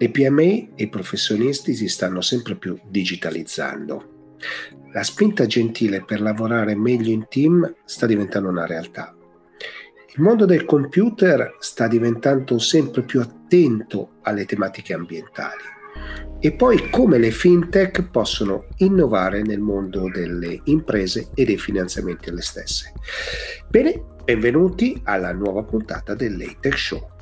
Le PMI e i professionisti si stanno sempre più digitalizzando. La spinta gentile per lavorare meglio in team sta diventando una realtà. Il mondo del computer sta diventando sempre più attento alle tematiche ambientali. E poi come le fintech possono innovare nel mondo delle imprese e dei finanziamenti alle stesse. Bene, benvenuti alla nuova puntata del Tech Show.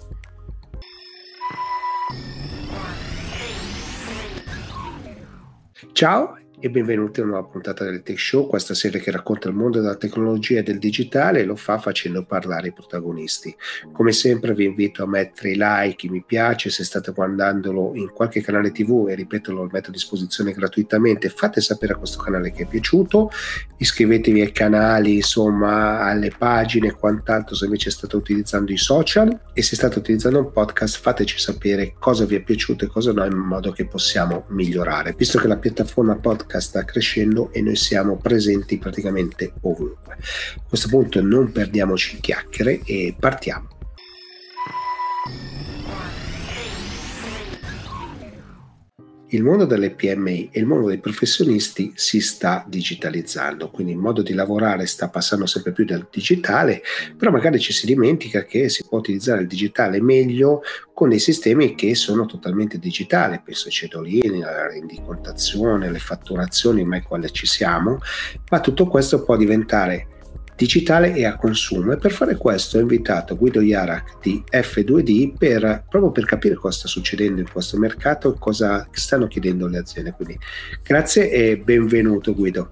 Tchau. E benvenuti a una nuova puntata del Tech Show, questa serie che racconta il mondo della tecnologia e del digitale e lo fa facendo parlare i protagonisti. Come sempre vi invito a mettere i like, i mi piace, se state guardandolo in qualche canale tv e ripeto lo metto a disposizione gratuitamente, fate sapere a questo canale che è piaciuto, iscrivetevi ai canali, insomma alle pagine e quant'altro se invece state utilizzando i social e se state utilizzando un podcast fateci sapere cosa vi è piaciuto e cosa no in modo che possiamo migliorare. Visto che la piattaforma podcast podcast sta crescendo e noi siamo presenti praticamente ovunque. A questo punto non perdiamoci chiacchiere e partiamo. Il mondo delle PMI e il mondo dei professionisti si sta digitalizzando, quindi il modo di lavorare sta passando sempre più dal digitale, però magari ci si dimentica che si può utilizzare il digitale meglio con dei sistemi che sono totalmente digitali, penso ai cedolini, alla rendicontazione, alle fatturazioni, mai quale ci siamo, ma tutto questo può diventare digitale e a consumo e per fare questo ho invitato Guido Yarak di F2D per, proprio per capire cosa sta succedendo in questo mercato e cosa stanno chiedendo le aziende. Quindi grazie e benvenuto Guido.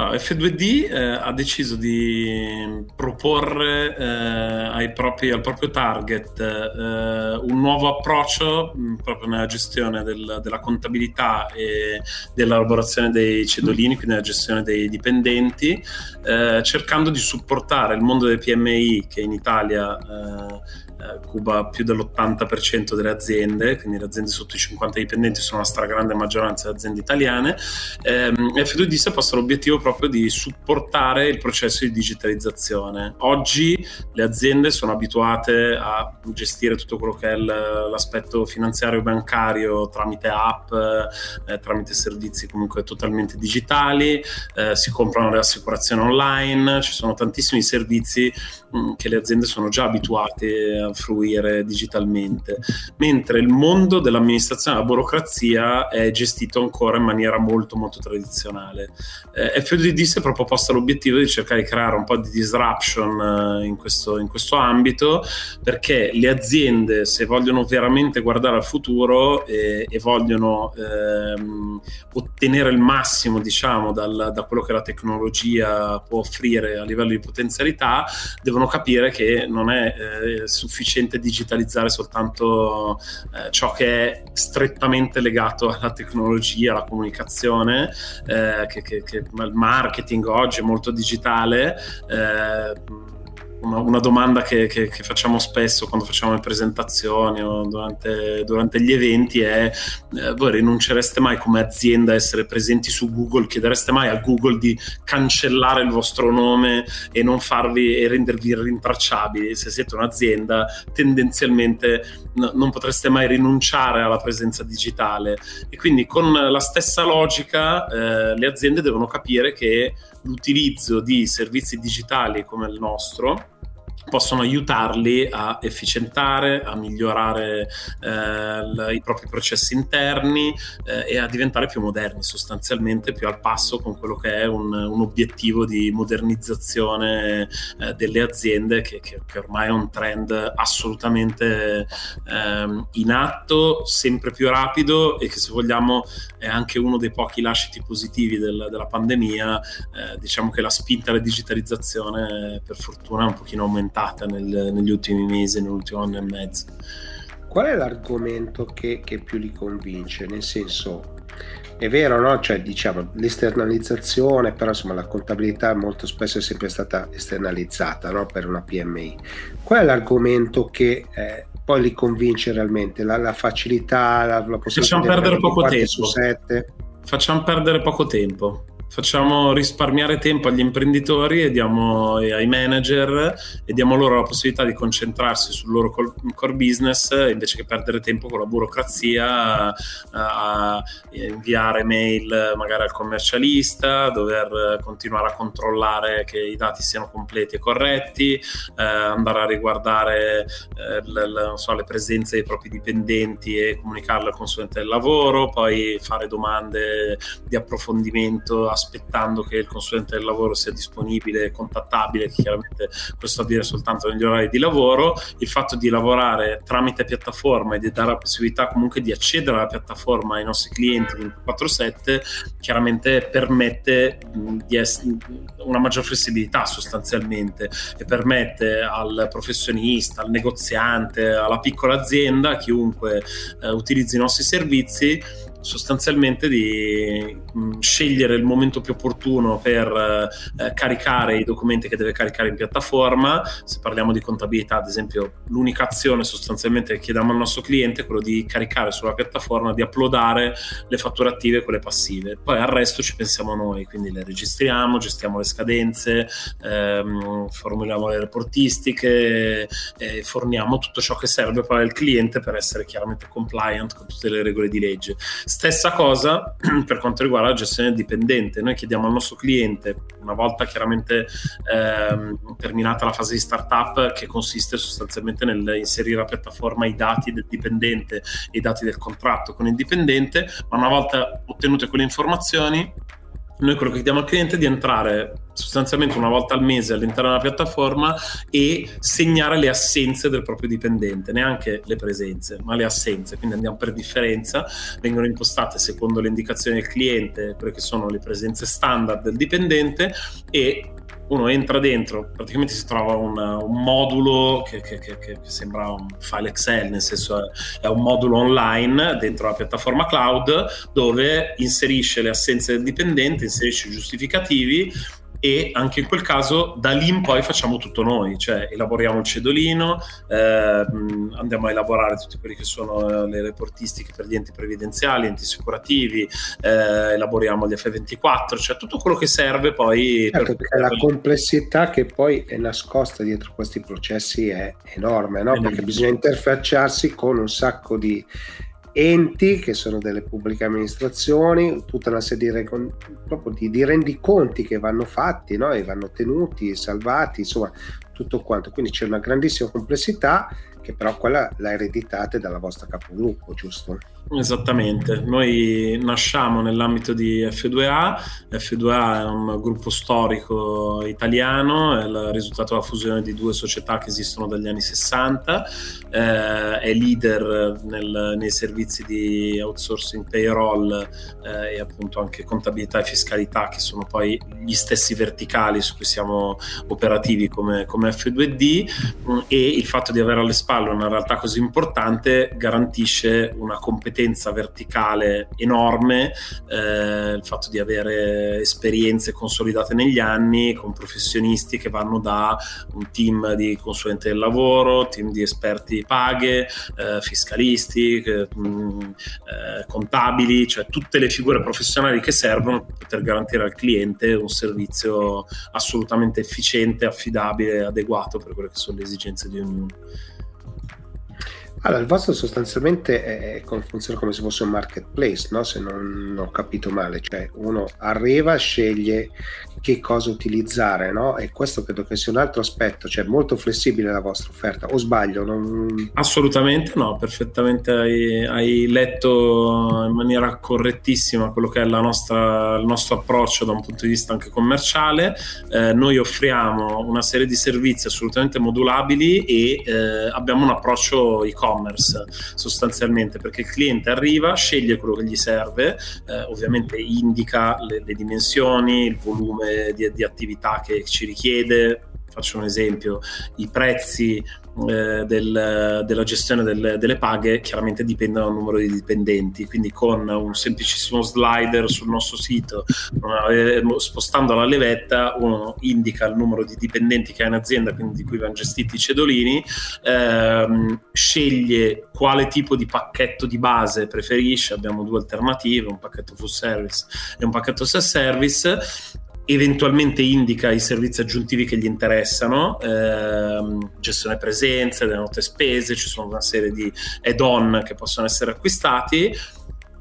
Allora, F2D eh, ha deciso di proporre eh, propri, al proprio target eh, un nuovo approccio mh, mm, proprio nella gestione del, della contabilità e dell'elaborazione dei cedolini, quindi nella gestione dei dipendenti, eh, cercando di supportare il mondo delle PMI che in Italia eh, cuba più dell'80% delle aziende, quindi le aziende sotto i 50 dipendenti sono la stragrande maggioranza delle aziende italiane. Ehm, F2D ha posto l'obiettivo proprio di supportare il processo di digitalizzazione. Oggi le aziende sono abituate a gestire tutto quello che è l'aspetto finanziario bancario tramite app, eh, tramite servizi comunque totalmente digitali, eh, si comprano le assicurazioni online, ci sono tantissimi servizi mh, mm, che le aziende sono già abituate a fruire digitalmente, mentre il mondo dell'amministrazione della burocrazia è gestito ancora in maniera molto molto tradizionale. Eh, FDD si è proprio posto l'obiettivo di cercare di creare un po' di disruption eh, in, questo, in questo ambito perché le aziende se vogliono veramente guardare al futuro e, e vogliono ehm, ottenere il massimo diciamo dal, da quello che la tecnologia può offrire a livello di potenzialità devono capire che non è eh, sufficiente sufficiente digitalizzare soltanto eh, ciò che è strettamente legato alla tecnologia, alla comunicazione, eh, che, che, che, il marketing oggi è molto digitale. Eh, una, una domanda che, che, che, facciamo spesso quando facciamo le presentazioni o durante, durante gli eventi è eh, voi rinuncereste mai come azienda a essere presenti su Google? Chiedereste mai a Google di cancellare il vostro nome e non farvi e rendervi rintracciabili? Se siete un'azienda tendenzialmente no, non potreste mai rinunciare alla presenza digitale e quindi con la stessa logica eh, le aziende devono capire che l'utilizzo di servizi digitali come il nostro possono aiutarli a efficientare, a migliorare eh, i propri processi interni eh, e a diventare più moderni, sostanzialmente più al passo con quello che è un, un obiettivo di modernizzazione eh, delle aziende che, che, che, ormai è un trend assolutamente ehm, in atto, sempre più rapido e che se vogliamo è anche uno dei pochi lasciti positivi del, della pandemia. Eh, diciamo che la spinta alla digitalizzazione per fortuna è un pochino aumentata aumentata nel, negli ultimi mesi, nell'ultimo anno e mezzo. Qual è l'argomento che, che più li convince? Nel senso, è vero, no? Cioè, diciamo, l'esternalizzazione, però insomma la contabilità molto spesso è sempre stata esternalizzata no? per una PMI. Qual è l'argomento che eh, poi li convince realmente? La, la facilità, la, la possibilità Facciamo perdere poco tempo. Facciamo perdere poco tempo facciamo risparmiare tempo agli imprenditori e, diamo, ai manager e diamo loro la possibilità di concentrarsi sul loro core business invece che perdere tempo con la burocrazia a, a inviare mail magari al commercialista, dover continuare a controllare che i dati siano completi e corretti, eh, andare a riguardare eh, le, le, so, le, presenze dei propri dipendenti e comunicarle al consulente del lavoro, poi fare domande di approfondimento aspettando che il consulente del lavoro sia disponibile e contattabile, chiaramente questo avviene soltanto negli orari di lavoro, il fatto di lavorare tramite piattaforma e di dare la possibilità comunque di accedere alla piattaforma ai nostri clienti 24/7 chiaramente permette una maggior flessibilità sostanzialmente e permette al professionista, al negoziante, alla piccola azienda, chiunque eh, utilizzi i nostri servizi sostanzialmente di mm, scegliere il momento più opportuno per eh, caricare i documenti che deve caricare in piattaforma. Se parliamo di contabilità, ad esempio, l'unica azione sostanzialmente che chiediamo al nostro cliente è quello di caricare sulla piattaforma, di uploadare le fatture attive e quelle passive. Poi al resto ci pensiamo noi, quindi le registriamo, gestiamo le scadenze, ehm, formuliamo le reportistiche e forniamo tutto ciò che serve poi al cliente per essere chiaramente compliant con tutte le regole di legge Stessa cosa per quanto riguarda la gestione dipendente. Noi chiediamo al nostro cliente, una volta chiaramente ehm, terminata la fase di startup, che consiste sostanzialmente nel inserire la piattaforma i dati del dipendente e i dati del contratto con il dipendente, ma una volta ottenute quelle informazioni noi quello che chiediamo al cliente è di entrare sostanzialmente una volta al mese all'interno della piattaforma e segnare le assenze del proprio dipendente, neanche le presenze, ma le assenze. Quindi andiamo per differenza, vengono impostate secondo le indicazioni del cliente, quelle che sono le presenze standard del dipendente e uno entra dentro, praticamente si trova una, un modulo che, che, che, che, sembra un file Excel, nel senso è, è un modulo online dentro la piattaforma cloud dove inserisce le assenze del dipendente, inserisce i giustificativi e anche in quel caso da lì in poi facciamo tutto noi, cioè elaboriamo il cedolino, eh, andiamo a elaborare tutte quelle che sono le reportistiche per gli enti previdenziali, enti assicurativi, eh, elaboriamo gli F24, cioè tutto quello che serve poi. Certo, per... la complessità che poi è nascosta dietro questi processi è enorme, no? perché bisogna interfacciarsi con un sacco di enti che sono delle pubbliche amministrazioni, tutta una serie di, recon- di, di rendiconti che vanno fatti no? e vanno tenuti, salvati, insomma tutto quanto. Quindi c'è una grandissima complessità che però quella la ereditate dalla vostra capogruppo, giusto? Esattamente, noi nasciamo nell'ambito di F2A, F2A è un gruppo storico italiano, è il risultato della fusione di due società che esistono dagli anni 60, eh, è leader nel, nei servizi di outsourcing payroll eh, e appunto anche contabilità e fiscalità che sono poi gli stessi verticali su cui siamo operativi come, come F2D e il fatto di avere alle spalle una realtà così importante garantisce una competenza verticale enorme, eh, il fatto di avere esperienze consolidate negli anni con professionisti che vanno da un team di consulente del lavoro, team di esperti paghe, eh, fiscalisti, eh, contabili, cioè tutte le figure professionali che servono per poter garantire al cliente un servizio assolutamente efficiente, affidabile, adeguato per quelle che sono le esigenze di ognuno. Allora, il vostro sostanzialmente è, funziona come se fosse un marketplace, no? se non ho capito male, cioè uno arriva, sceglie che cosa utilizzare, no? e questo credo che sia un altro aspetto, cioè molto flessibile la vostra offerta, o sbaglio? Non... Assolutamente no, perfettamente hai, hai, letto in maniera correttissima quello che è nostra, il nostro approccio da un punto di vista anche commerciale, eh, noi offriamo una serie di servizi assolutamente modulabili e eh, abbiamo un approccio e-commerce e-commerce sostanzialmente perché il cliente arriva, sceglie quello che gli serve, eh, ovviamente indica le, le, dimensioni, il volume di, di attività che ci richiede, faccio un esempio, i prezzi eh, del, della gestione del, delle paghe chiaramente dipende dal numero di dipendenti, quindi con un semplicissimo slider sul nostro sito, spostando la levetta, uno indica il numero di dipendenti che ha in azienda, quindi di cui vanno gestiti i cedolini, ehm, sceglie quale tipo di pacchetto di base preferisce, abbiamo due alternative, un pacchetto full service e un pacchetto self-service eventualmente indica i servizi aggiuntivi che gli interessano, ehm, gestione presenze, le note spese, ci sono una serie di add-on che possono essere acquistati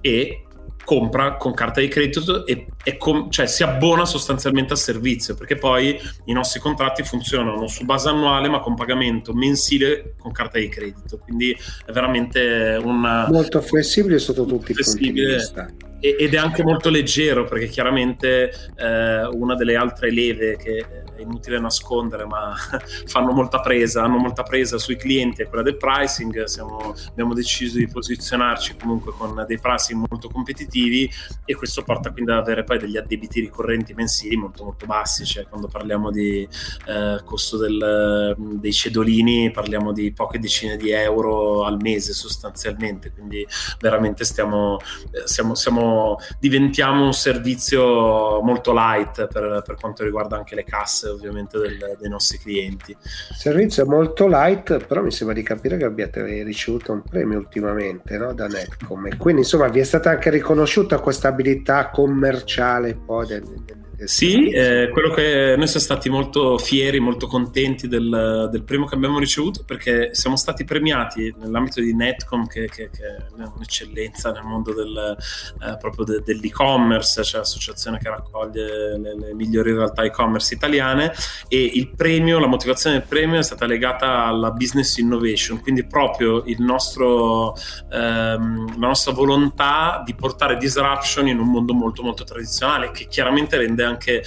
e compra con carta di credito e com- cioè si abbona sostanzialmente al servizio perché poi i nostri contratti funzionano su base annuale ma con pagamento mensile con carta di credito. Quindi è veramente un molto flessibile sotto tutti i punti di vista. ed è anche molto leggero perché chiaramente eh, una delle altre leve che è inutile nascondere ma fanno molta presa, hanno molta presa sui clienti è quella del pricing, Siamo, abbiamo deciso di posizionarci comunque con dei pricing molto competitivi e questo porta quindi ad avere poi degli addebiti ricorrenti mensili molto molto bassi, cioè quando parliamo di eh, costo del, dei cedolini parliamo di poche decine di euro al mese sostanzialmente, quindi veramente stiamo, eh, siamo, siamo diventiamo un servizio molto light per, per, quanto riguarda anche le casse ovviamente del, dei nostri clienti. Servizio molto light, però mi sembra di capire che abbiate ricevuto un premio ultimamente no? da Netcom e quindi insomma vi è stata anche riconosciuta questa abilità commerciale poi del, del sì, eh, quello che noi siamo stati molto fieri, molto contenti del, del, premio che abbiamo ricevuto perché siamo stati premiati nell'ambito di Netcom, che, che, che è un'eccellenza nel mondo del, eh, proprio de, dell'e-commerce, cioè l'associazione che raccoglie le, le, migliori realtà e-commerce italiane e il premio, la motivazione del premio è stata legata alla business innovation, quindi proprio nostro, ehm, la nostra volontà di portare disruption in un mondo molto molto tradizionale che chiaramente rende anche eh,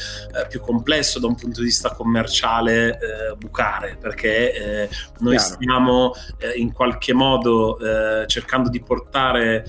più complesso da un punto di vista commerciale eh, bucare, perché eh, noi Chiaro. stiamo eh, in qualche modo eh, cercando di portare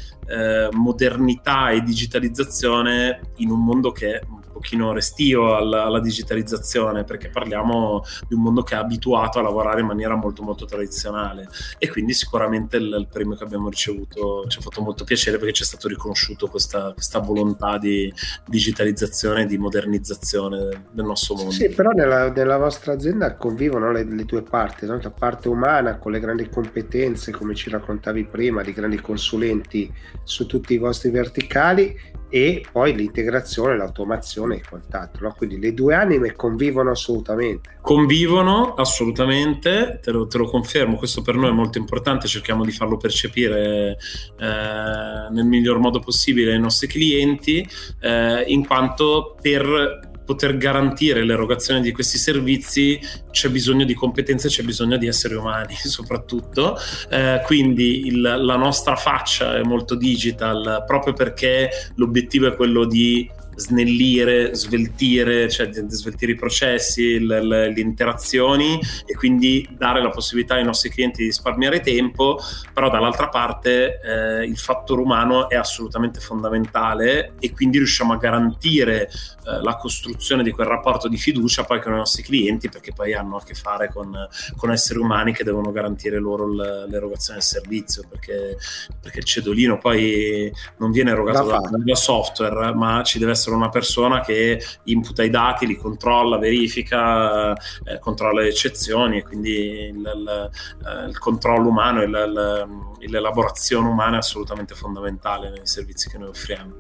modernità e digitalizzazione in un mondo che è pochino restio alla, alla, digitalizzazione perché parliamo di un mondo che è abituato a lavorare in maniera molto molto tradizionale e quindi sicuramente il, il premio che abbiamo ricevuto ci ha fatto molto piacere perché ci è stato riconosciuto questa, questa volontà di digitalizzazione e di modernizzazione del nostro mondo. Sì, però nella, nella vostra azienda convivono le, le due parti, no? la parte umana con le grandi competenze come ci raccontavi prima, di grandi consulenti su tutti i vostri verticali e poi l'integrazione, l'automazione e quant'altro. No? Quindi le due anime convivono assolutamente. Convivono assolutamente, te lo, te lo, confermo, questo per noi è molto importante, cerchiamo di farlo percepire eh, nel miglior modo possibile ai nostri clienti, eh, in quanto per poter garantire l'erogazione di questi servizi c'è bisogno di competenze, c'è bisogno di esseri umani soprattutto, eh, quindi il, la nostra faccia è molto digital proprio perché l'obiettivo è quello di snellire, sveltire, cioè sveltire i processi, le, le, le, interazioni e quindi dare la possibilità ai nostri clienti di risparmiare tempo, però dall'altra parte eh, il fattore umano è assolutamente fondamentale e quindi riusciamo a garantire eh, la costruzione di quel rapporto di fiducia poi con i nostri clienti perché poi hanno a che fare con, con esseri umani che devono garantire loro l'erogazione del servizio perché, perché il cedolino poi non viene erogato da, da software ma ci deve essere essere una persona che imputa i dati, li controlla, verifica, eh, controlla le eccezioni e quindi il, il, eh, il controllo umano e l'elaborazione umana è assolutamente fondamentale nei servizi che noi offriamo.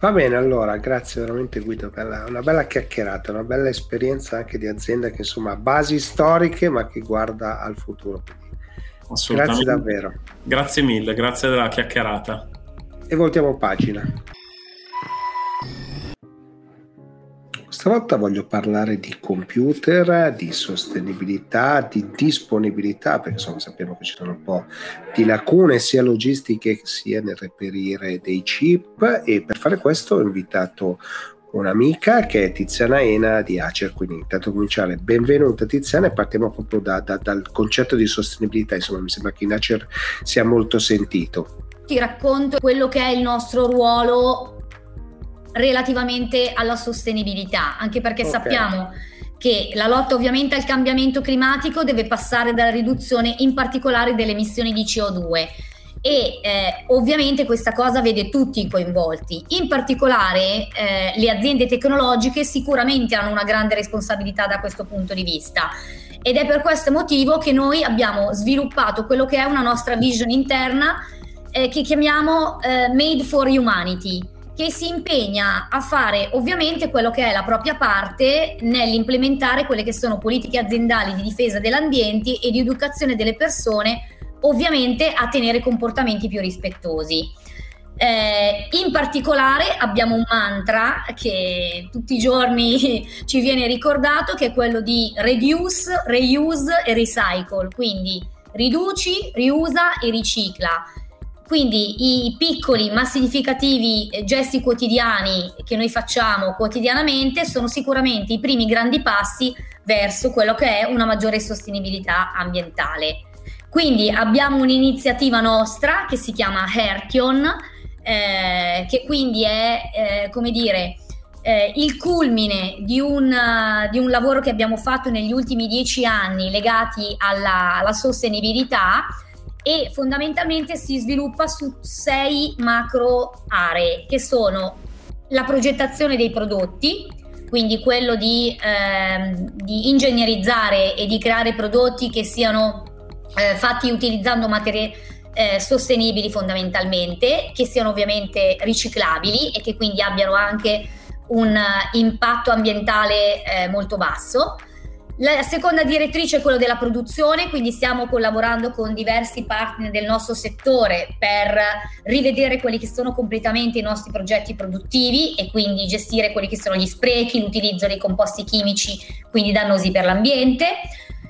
Va bene, allora, grazie veramente Guido per la, una bella chiacchierata, una bella esperienza anche di azienda che insomma ha basi storiche ma che guarda al futuro. Grazie davvero. Grazie mille, grazie della chiacchierata. E voltiamo pagina. Stavolta voglio parlare di computer, di sostenibilità, di disponibilità, perché insomma sappiamo che ci sono un po' di lacune sia logistiche sia nel reperire dei chip. E per fare questo ho invitato un'amica che è Tiziana Ena di Acer, quindi intanto cominciare. Benvenuta Tiziana e partiamo proprio da, da, dal concetto di sostenibilità, insomma mi sembra che in Acer sia molto sentito. Ti racconto quello che è il nostro ruolo relativamente alla sostenibilità, anche perché okay. sappiamo che la lotta ovviamente al cambiamento climatico deve passare dalla riduzione in particolare delle emissioni di CO2 e eh, ovviamente questa cosa vede tutti coinvolti. In particolare eh, le aziende tecnologiche sicuramente hanno una grande responsabilità da questo punto di vista ed è per questo motivo che noi abbiamo sviluppato quello che è una nostra vision interna eh, che chiamiamo eh, Made for Humanity che si impegna a fare ovviamente quello che è la propria parte nell'implementare quelle che sono politiche aziendali di difesa dell'ambiente e di educazione delle persone ovviamente a tenere comportamenti più rispettosi. Eh, in particolare abbiamo un mantra che tutti i giorni ci viene ricordato che è quello di reduce, reuse e recycle, quindi riduci, riusa e ricicla. Quindi i piccoli ma significativi gesti quotidiani che noi facciamo quotidianamente sono sicuramente i primi grandi passi verso quello che è una maggiore sostenibilità ambientale. Quindi abbiamo un'iniziativa nostra che si chiama Herkion, eh, che quindi è, eh, come dire, eh, il culmine di un, uh, di un, lavoro che abbiamo fatto negli ultimi dieci anni legati alla, alla sostenibilità e fondamentalmente si sviluppa su sei macro aree che sono la progettazione dei prodotti, quindi quello di, ehm, di ingegnerizzare e di creare prodotti che siano eh, fatti utilizzando materie eh, sostenibili fondamentalmente, che siano ovviamente riciclabili e che quindi abbiano anche un uh, impatto ambientale eh, molto basso. La seconda direttrice è quella della produzione, quindi stiamo collaborando con diversi partner del nostro settore per rivedere quelli che sono completamente i nostri progetti produttivi e quindi gestire quelli che sono gli sprechi, l'utilizzo dei composti chimici, quindi dannosi per l'ambiente.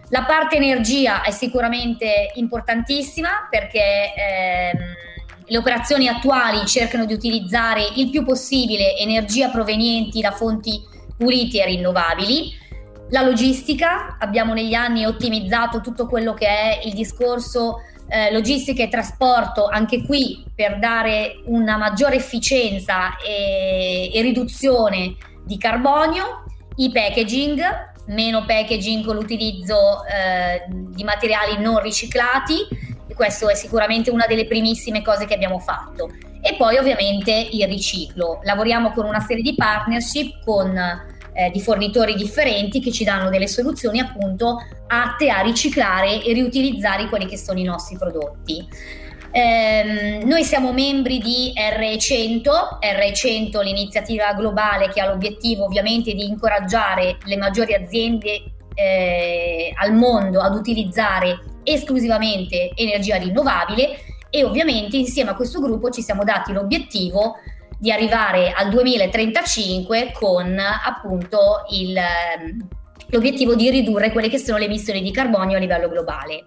La parte energia è sicuramente importantissima perché ehm, le operazioni attuali cercano di utilizzare il più possibile energia provenienti da fonti pulite e rinnovabili. La logistica, abbiamo negli anni ottimizzato tutto quello che è il discorso eh, logistica e trasporto, anche qui per dare una maggiore efficienza e, e riduzione di carbonio, i packaging, meno packaging con l'utilizzo eh, di materiali non riciclati, questo è sicuramente una delle primissime cose che abbiamo fatto. E poi ovviamente il riciclo. Lavoriamo con una serie di partnership con eh, di fornitori differenti che ci danno delle soluzioni appunto atte a riciclare e riutilizzare quelli che sono i nostri prodotti. Eh, noi siamo membri di RE100, RE100 l'iniziativa globale che ha l'obiettivo ovviamente di incoraggiare le maggiori aziende eh, al mondo ad utilizzare esclusivamente energia rinnovabile e ovviamente insieme a questo gruppo ci siamo dati l'obiettivo di arrivare al 2035 con appunto il, ehm, l'obiettivo di ridurre quelle che sono le emissioni di carbonio a livello globale.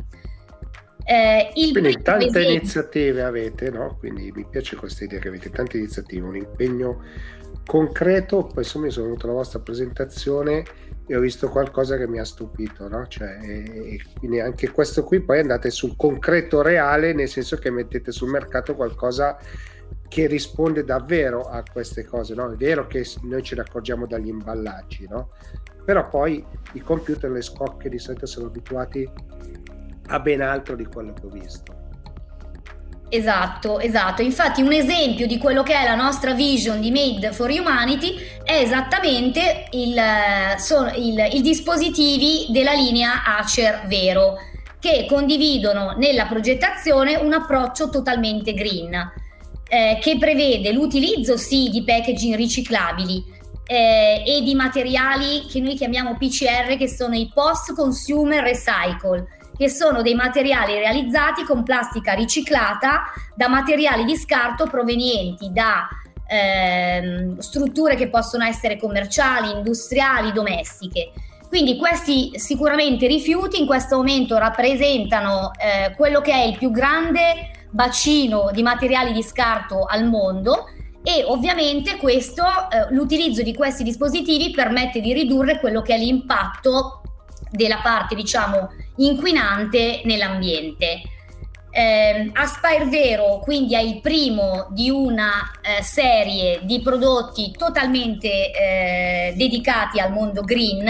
Eh, Quindi tante esempio... iniziative avete, no? Quindi mi piace questa idea che avete tante iniziative, un impegno concreto, poi insomma sono venuto alla vostra presentazione e ho visto qualcosa che mi ha stupito, no? Cioè, e, quindi anche questo qui poi andate sul concreto reale, nel senso che mettete sul mercato qualcosa che risponde davvero a queste cose, no? È vero che noi ce ne accorgiamo dagli imballaggi, no? Però poi i computer, le scocche di solito sono abituati a ben altro di quello che ho visto. Esatto, esatto. Infatti un esempio di quello che è la nostra vision di Made for Humanity è esattamente il, sono il, i dispositivi della linea Acer Vero che condividono nella progettazione un approccio totalmente green eh, che prevede l'utilizzo sì di packaging riciclabili eh, e di materiali che noi chiamiamo PCR che sono i post consumer recycle che sono dei materiali realizzati con plastica riciclata da materiali di scarto provenienti da ehm, strutture che possono essere commerciali, industriali, domestiche. Quindi questi sicuramente rifiuti in questo momento rappresentano eh, quello che è il più grande bacino di materiali di scarto al mondo e ovviamente questo, eh, l'utilizzo di questi dispositivi permette di ridurre quello che è l'impatto della parte diciamo inquinante nell'ambiente. Eh, Aspire Vero quindi è il primo di una eh, serie di prodotti totalmente eh, dedicati al mondo green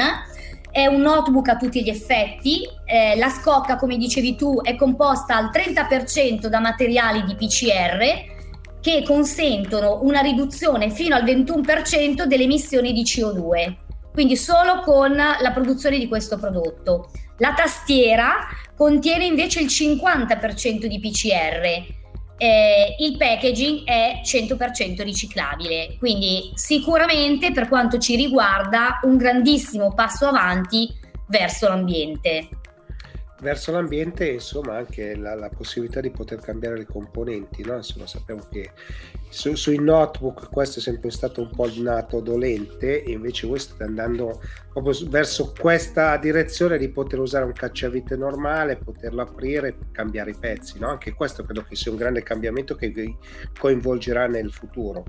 è un notebook a tutti gli effetti, eh, la scocca come dicevi tu è composta al 30% da materiali di PCR che consentono una riduzione fino al 21% delle emissioni di CO2, quindi solo con la produzione di questo prodotto. La tastiera contiene invece il 50% di PCR eh, il packaging è 100% riciclabile, quindi sicuramente per quanto ci riguarda un grandissimo passo avanti verso l'ambiente verso l'ambiente insomma anche la, la, possibilità di poter cambiare le componenti no? insomma sappiamo che su, sui notebook questo è sempre stato un po' il nato dolente e invece voi state andando proprio verso questa direzione di poter usare un cacciavite normale poterlo aprire e cambiare i pezzi no? anche questo credo che sia un grande cambiamento che vi coinvolgerà nel futuro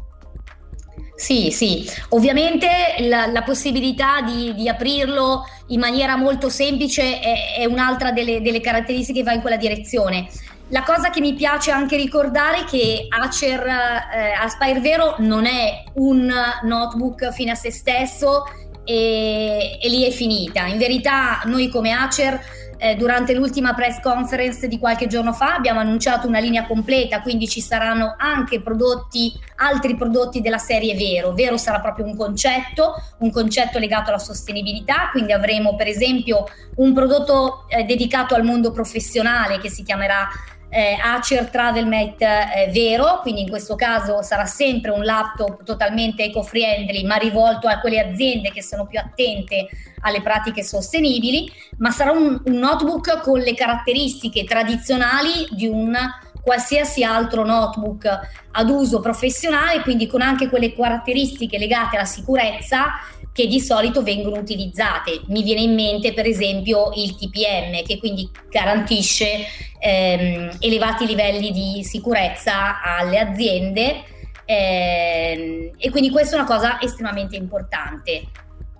sì, sì, ovviamente la, la possibilità di, di, aprirlo in maniera molto semplice è, è un'altra delle, delle, caratteristiche che va in quella direzione. La cosa che mi piace anche ricordare è che Acer eh, Aspire Vero non è un notebook fine a se stesso e, e lì è finita. In verità noi come Acer eh, durante l'ultima press conference di qualche giorno fa abbiamo annunciato una linea completa, quindi ci saranno anche prodotti, altri prodotti della serie Vero. Vero sarà proprio un concetto, un concetto legato alla sostenibilità, quindi avremo per esempio un prodotto eh, dedicato al mondo professionale che si chiamerà eh, Acer TravelMate eh, vero, quindi in questo caso sarà sempre un laptop totalmente eco-friendly, ma rivolto a quelle aziende che sono più attente alle pratiche sostenibili, ma sarà un, un notebook con le caratteristiche tradizionali di un qualsiasi altro notebook ad uso professionale, quindi con anche quelle caratteristiche legate alla sicurezza che di solito vengono utilizzate. Mi viene in mente per esempio il TPM che quindi garantisce ehm, elevati livelli di sicurezza alle aziende ehm, e quindi questa è una cosa estremamente importante.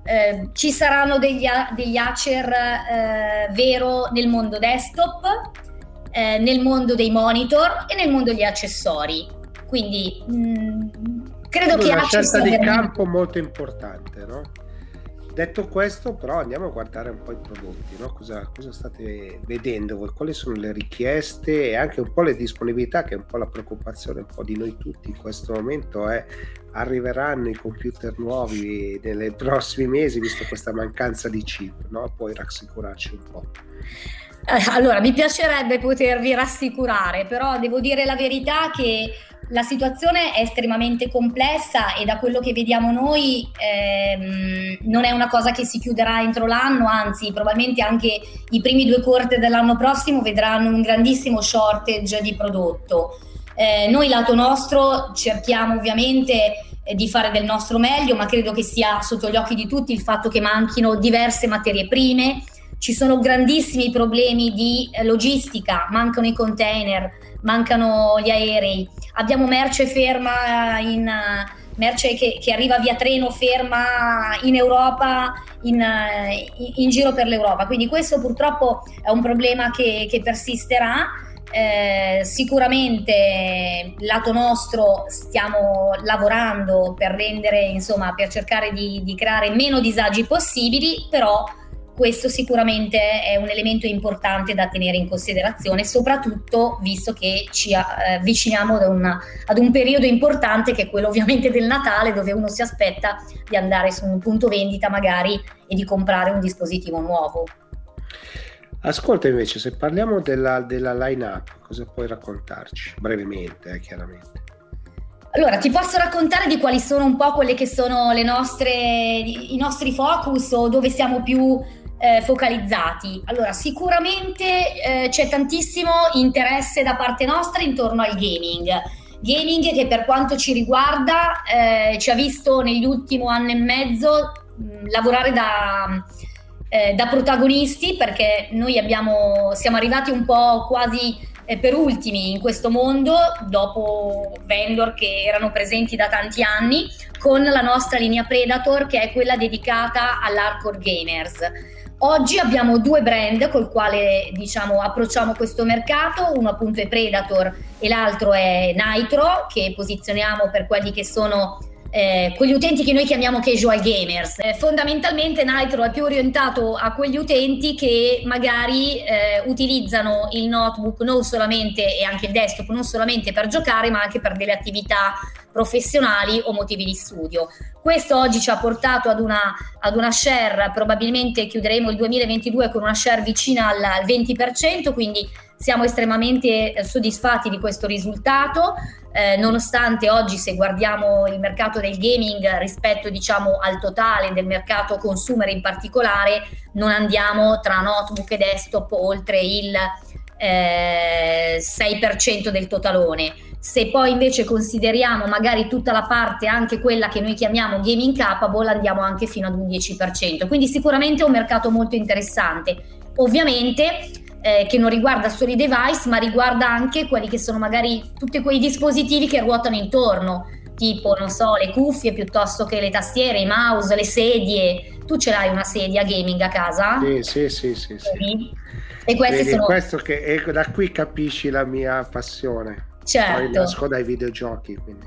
Eh, ci saranno degli, degli Acer eh, vero nel mondo desktop, eh, nel mondo dei monitor e nel mondo degli accessori. Quindi mh, mm, credo Quindi che una scelta di campo molto importante, no? Detto questo, però, andiamo a guardare un po' i prodotti, no? cosa, cosa, state vedendo voi, quali sono le richieste e anche un po' le disponibilità, che è un po' la preoccupazione un po' di noi tutti in questo momento è arriveranno i computer nuovi nei prossimi mesi, visto questa mancanza di chip, no? Poi rassicurarci un po'. Eh, allora, mi piacerebbe potervi rassicurare, però devo dire la verità che la situazione è estremamente complessa e da quello che vediamo noi ehm, non è una cosa che si chiuderà entro l'anno, anzi probabilmente anche i primi due quarter dell'anno prossimo vedranno un grandissimo shortage di prodotto. Eh, noi lato nostro cerchiamo ovviamente eh, di fare del nostro meglio, ma credo che sia sotto gli occhi di tutti il fatto che manchino diverse materie prime, ci sono grandissimi problemi di eh, logistica, mancano i container, mancano gli aerei, abbiamo merce ferma in merce che, che, arriva via treno ferma in Europa, in, in, giro per l'Europa. Quindi questo purtroppo è un problema che, che persisterà. Eh, sicuramente lato nostro stiamo lavorando per rendere, insomma, per cercare di, di creare meno disagi possibili, però questo sicuramente è un elemento importante da tenere in considerazione, soprattutto visto che ci eh, avviciniamo ad, una, ad un periodo importante che è quello ovviamente del Natale, dove uno si aspetta di andare su un punto vendita magari e di comprare un dispositivo nuovo. Ascolta invece, se parliamo della, della line-up, cosa puoi raccontarci? Brevemente, eh, chiaramente. Allora, ti posso raccontare di quali sono un po' quelle che sono le nostre, i nostri focus o dove siamo più eh, focalizzati. Allora, sicuramente eh, c'è tantissimo interesse da parte nostra intorno al gaming. Gaming che per quanto ci riguarda eh, ci ha visto negli ultimi anni e mezzo mh, lavorare da, eh, da, protagonisti perché noi abbiamo, siamo arrivati un po' quasi eh, per ultimi in questo mondo dopo vendor che erano presenti da tanti anni con la nostra linea Predator che è quella dedicata all'hardcore gamers. Oggi abbiamo due brand col quale diciamo, approcciamo questo mercato, uno appunto è Predator e l'altro è Nitro che posizioniamo per quelli che sono eh, quegli utenti che noi chiamiamo casual gamers. Eh, fondamentalmente Nitro è più orientato a quegli utenti che magari eh, utilizzano il notebook non solamente e anche il desktop non solamente per giocare ma anche per delle attività professionali o motivi di studio. Questo oggi ci ha portato ad una, ad una share, probabilmente chiuderemo il 2022 con una share vicina al, al 20%, quindi siamo estremamente eh, soddisfatti di questo risultato, eh, nonostante oggi se guardiamo il mercato del gaming rispetto diciamo al totale del mercato consumer in particolare, non andiamo tra notebook e desktop oltre il eh, 6% del totalone. Se poi invece consideriamo magari tutta la parte, anche quella che noi chiamiamo gaming capable, andiamo anche fino ad un 10%. Quindi sicuramente è un mercato molto interessante. Ovviamente eh, che non riguarda solo i device, ma riguarda anche quelli che sono magari tutti quei dispositivi che ruotano intorno, tipo, non so, le cuffie piuttosto che le tastiere, i mouse, le sedie. Tu ce l'hai una sedia gaming a casa? Sì, sì, sì, sì. sì. E queste Vedi, sono... questo che, ecco, da qui capisci la mia passione. Certo. Poi nasco dai videogiochi, quindi.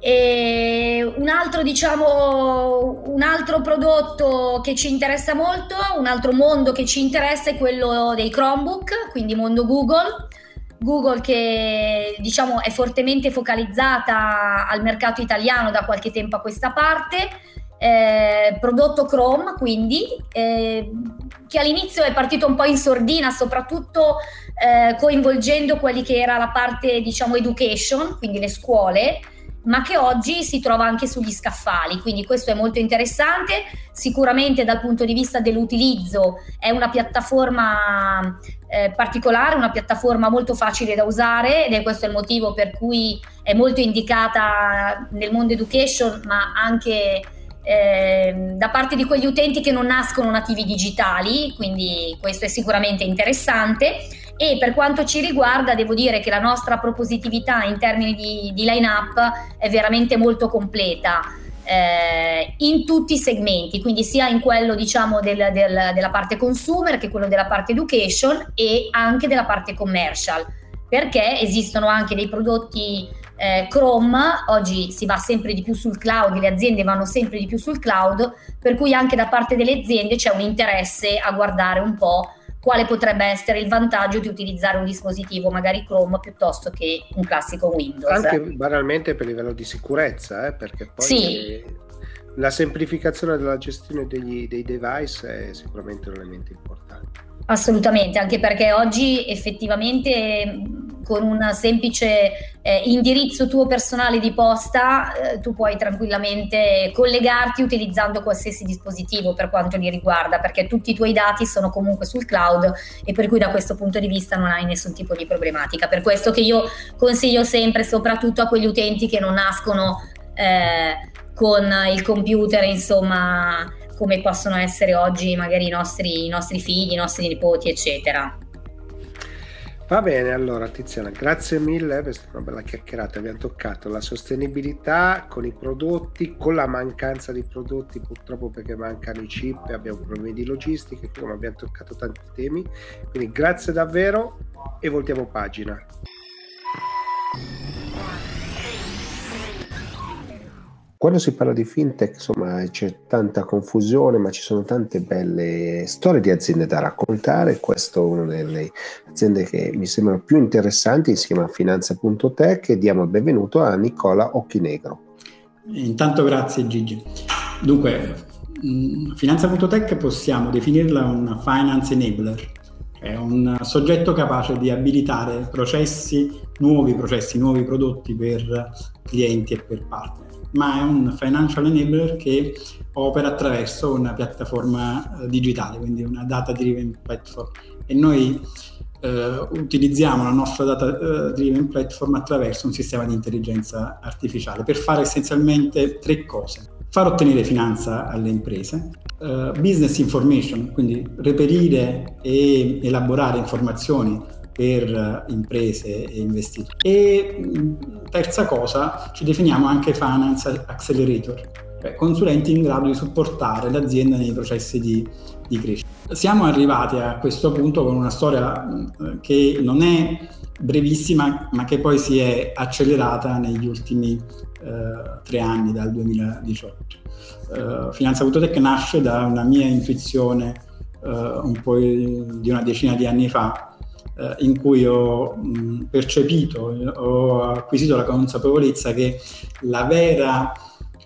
E un altro, diciamo, un altro prodotto che ci interessa molto, un altro mondo che ci interessa è quello dei Chromebook, quindi mondo Google. Google che diciamo è fortemente focalizzata al mercato italiano da qualche tempo a questa parte, eh, prodotto Chrome quindi, eh, che all'inizio è partito un po' in sordina, soprattutto eh, coinvolgendo quelli che era la parte diciamo education, quindi le scuole, ma che oggi si trova anche sugli scaffali, quindi questo è molto interessante. Sicuramente dal punto di vista dell'utilizzo è una piattaforma eh, particolare, una piattaforma molto facile da usare ed è questo il motivo per cui è molto indicata nel mondo education, ma anche eh, da parte di quegli utenti che non nascono nativi digitali, quindi questo è sicuramente interessante e per quanto ci riguarda devo dire che la nostra propositività in termini di, di line-up è veramente molto completa. Eh, in tutti i segmenti, quindi sia in quello diciamo del, del, della parte consumer che quello della parte education e anche della parte commercial, perché esistono anche dei prodotti eh, Chrome, oggi si va sempre di più sul cloud, le aziende vanno sempre di più sul cloud, per cui anche da parte delle aziende c'è un interesse a guardare un po' quale potrebbe essere il vantaggio di utilizzare un dispositivo magari Chrome piuttosto che un classico Windows. Anche banalmente per livello di sicurezza, eh, perché poi sì. la semplificazione della gestione degli, dei device è sicuramente un elemento importante. Assolutamente, anche perché oggi effettivamente con un semplice eh, indirizzo tuo personale di posta eh, tu puoi tranquillamente collegarti utilizzando qualsiasi dispositivo per quanto li riguarda, perché tutti i tuoi dati sono comunque sul cloud e per cui da questo punto di vista non hai nessun tipo di problematica. Per questo che io consiglio sempre, soprattutto a quegli utenti che non nascono eh, con il computer, insomma come possono essere oggi magari i nostri, i nostri figli, i nostri nipoti, eccetera. Va bene, allora Tiziana, grazie mille, stata una bella chiacchierata, abbiamo toccato la sostenibilità con i prodotti, con la mancanza di prodotti purtroppo perché mancano i chip abbiamo problemi di logistica, quindi abbiamo toccato tanti temi, quindi grazie davvero e voltiamo pagina. Quando si parla di fintech, insomma, c'è tanta confusione, ma ci sono tante belle storie di aziende da raccontare. Questa è una delle aziende che mi sembrano più interessanti, si chiama Finanza.tech e diamo il benvenuto a Nicola Ochinegro. Intanto grazie Gigi. Dunque, mm, Finanza.tech possiamo definirla un finance enabler, è un soggetto capace di abilitare processi, nuovi processi, nuovi prodotti per clienti e per partner ma è un financial enabler che opera attraverso una piattaforma eh, digitale, quindi una data driven platform. E noi eh, utilizziamo la nostra data eh, driven platform attraverso un sistema di intelligenza artificiale per fare essenzialmente tre cose. Far ottenere finanza alle imprese, uh, business information, quindi reperire e elaborare informazioni per imprese e investitori. E terza cosa, ci definiamo anche Finance Accelerator, cioè consulenti in grado di supportare l'azienda nei processi di, di crescita. siamo arrivati a questo punto con una storia eh, che non è brevissima, ma che poi si è accelerata negli ultimi eh, tre anni, dal 2018. Eh, Finanza Autotech nasce da una mia intuizione eh, un po' di una decina di anni fa, eh, in cui ho mh, percepito, ho acquisito la consapevolezza che la vera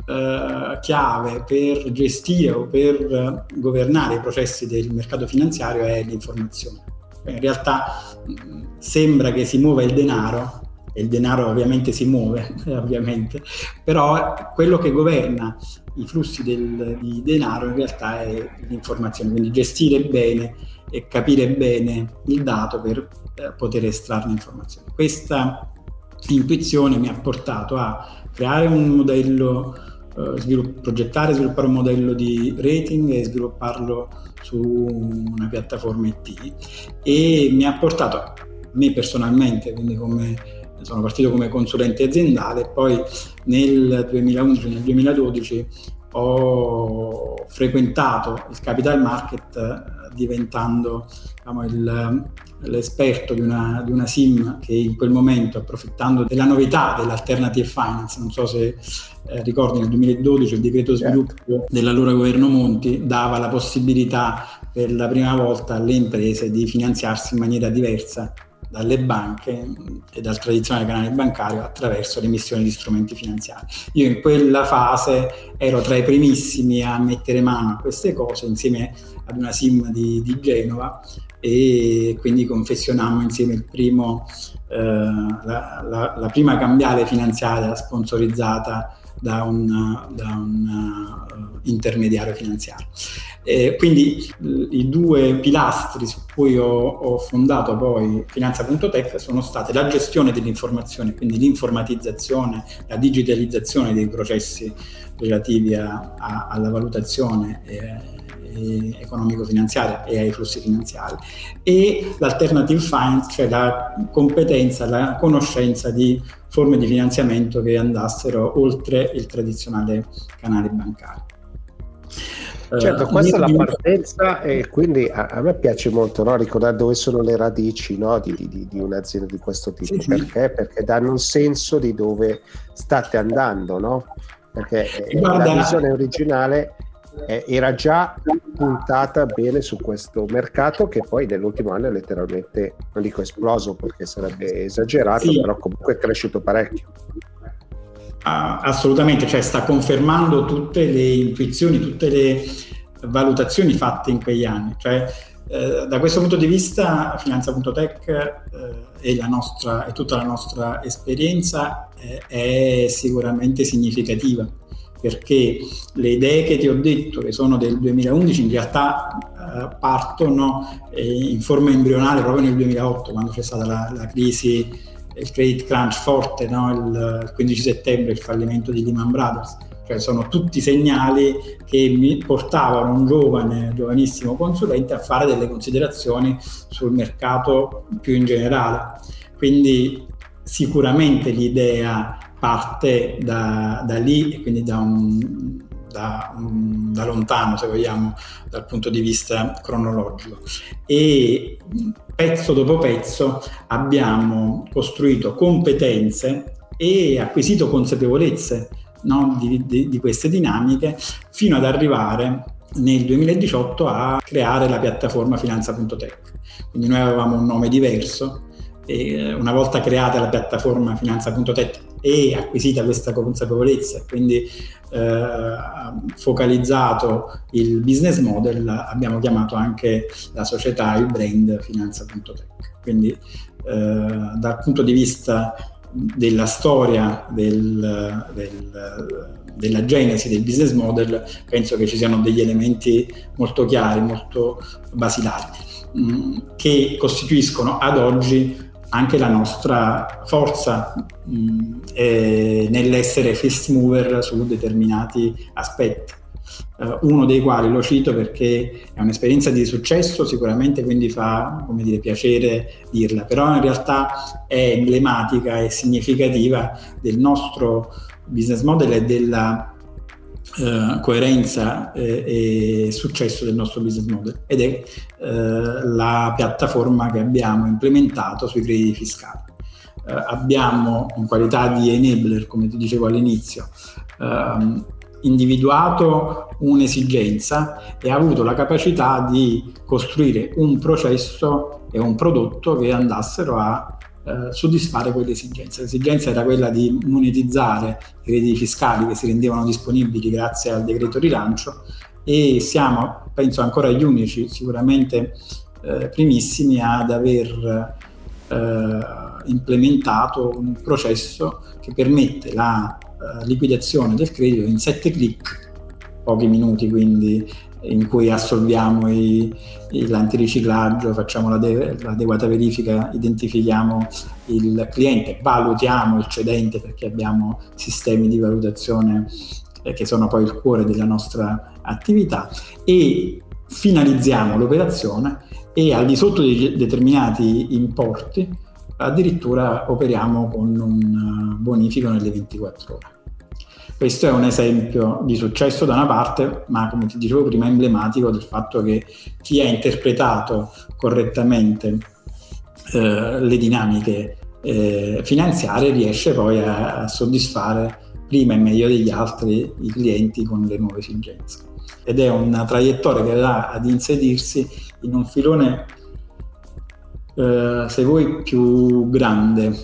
eh, chiave per gestire o per governare i processi del mercato finanziario è l'informazione. In realtà mh, sembra che si muova il denaro, e il denaro ovviamente si muove, ovviamente, però quello che governa i flussi del, di denaro in realtà è l'informazione, quindi gestire bene e capire bene il dato per eh, poter estrarne informazioni. Questa intuizione mi ha portato a creare un modello eh, svilupp- progettare e sviluppare un modello di rating e svilupparlo su una piattaforma IT e mi ha portato a me personalmente, quindi come sono partito come consulente aziendale e poi nel 2011 nel 2012 ho frequentato il capital market eh, diventando diciamo, il, l'esperto di una, di una, SIM che in quel momento, approfittando della novità dell'alternative finance, non so se eh, ricordi nel 2012 il decreto certo. sviluppo dell'allora governo Monti dava la possibilità per la prima volta alle imprese di finanziarsi in maniera diversa dalle banche e dal tradizionale canale bancario attraverso l'emissione di strumenti finanziari. Io in quella fase ero tra i primissimi a mettere mano a queste cose insieme ad una SIM di, di Genova e quindi confessionammo insieme primo, eh, la, la, la, prima cambiale finanziaria sponsorizzata da un, da un uh, intermediario finanziario. Eh, quindi i due pilastri su cui ho, ho fondato poi Finanza.tech sono state la gestione dell'informazione, quindi l'informatizzazione, la digitalizzazione dei processi relativi a, a, alla valutazione eh, economico-finanziaria e ai flussi finanziari e l'alternative finance, cioè la competenza, la conoscenza di forme di finanziamento che andassero oltre il tradizionale canale bancario. Certo, uh, questa è la partenza e quindi a, a me piace molto no? ricordare dove sono le radici no? di, di, di, un'azienda di questo tipo, sì, perché? Sì. Perché danno un senso di dove state andando, no? Perché Guarda, la visione originale eh, era già puntata bene su questo mercato che poi nell'ultimo anno è letteralmente, non dico esploso perché sarebbe esagerato, sì. però comunque è cresciuto parecchio. Ah, assolutamente, cioè sta confermando tutte le intuizioni, tutte le valutazioni fatte in quegli anni. Cioè, eh, da questo punto di vista Finanza.tech eh, e, nostra, e tutta la nostra esperienza eh, è sicuramente significativa perché le idee che ti ho detto, che sono del 2011, in realtà eh, partono eh, in forma embrionale proprio nel 2008, quando c'è stata la, la crisi, il credit crunch forte, no? il, il 15 settembre, il fallimento di Lehman Brothers. Cioè sono tutti segnali che mi portavano un giovane, giovanissimo consulente a fare delle considerazioni sul mercato più in generale. Quindi sicuramente l'idea parte da, da lì e quindi da, un, da, un, da, lontano, se vogliamo, dal punto di vista cronologico. E pezzo dopo pezzo abbiamo costruito competenze e acquisito consapevolezze no, di, di, di queste dinamiche fino ad arrivare nel 2018 a creare la piattaforma finanza.tech. Quindi noi avevamo un nome diverso e una volta creata la piattaforma finanza.tech e acquisita questa consapevolezza, quindi eh, focalizzato il business model, abbiamo chiamato anche la società, il brand finanza.tech. Quindi eh, dal punto di vista della storia del, del, della genesi del business model, penso che ci siano degli elementi molto chiari, molto basilari, mm, che costituiscono ad oggi anche la nostra forza mh, nell'essere first mover su determinati aspetti. Uh, uno dei quali lo cito perché è un'esperienza di successo, sicuramente quindi fa dire, piacere dirla, però in realtà è emblematica e significativa del nostro business model e della eh, coerenza e, e, successo del nostro business model ed è eh, la piattaforma che abbiamo implementato sui crediti fiscali. Eh, abbiamo in qualità di enabler, come ti dicevo all'inizio, ehm, individuato un'esigenza e ha avuto la capacità di costruire un processo e un prodotto che andassero a eh, soddisfare quell'esigenza. L'esigenza era quella di monetizzare i crediti fiscali che si rendevano disponibili grazie al decreto rilancio e siamo, penso, ancora gli unici, sicuramente eh, primissimi, ad aver eh, implementato un processo che permette la eh, liquidazione del credito in sette clic, pochi minuti quindi in cui assolviamo i, i, l'antiriciclaggio, facciamo l'ade, l'adeguata verifica, identifichiamo il cliente, valutiamo il cedente perché abbiamo sistemi di valutazione eh, che sono poi il cuore della nostra attività e finalizziamo l'operazione e al di sotto di determinati importi addirittura operiamo con un bonifico nelle 24 ore. Questo è un esempio di successo da una parte, ma come ti dicevo prima, emblematico del fatto che chi ha interpretato correttamente eh, le dinamiche eh, finanziarie riesce poi a, a soddisfare prima e meglio degli altri i clienti con le nuove esigenze. Ed è una traiettoria che va ad inserirsi in un filone, eh, se vuoi, più grande,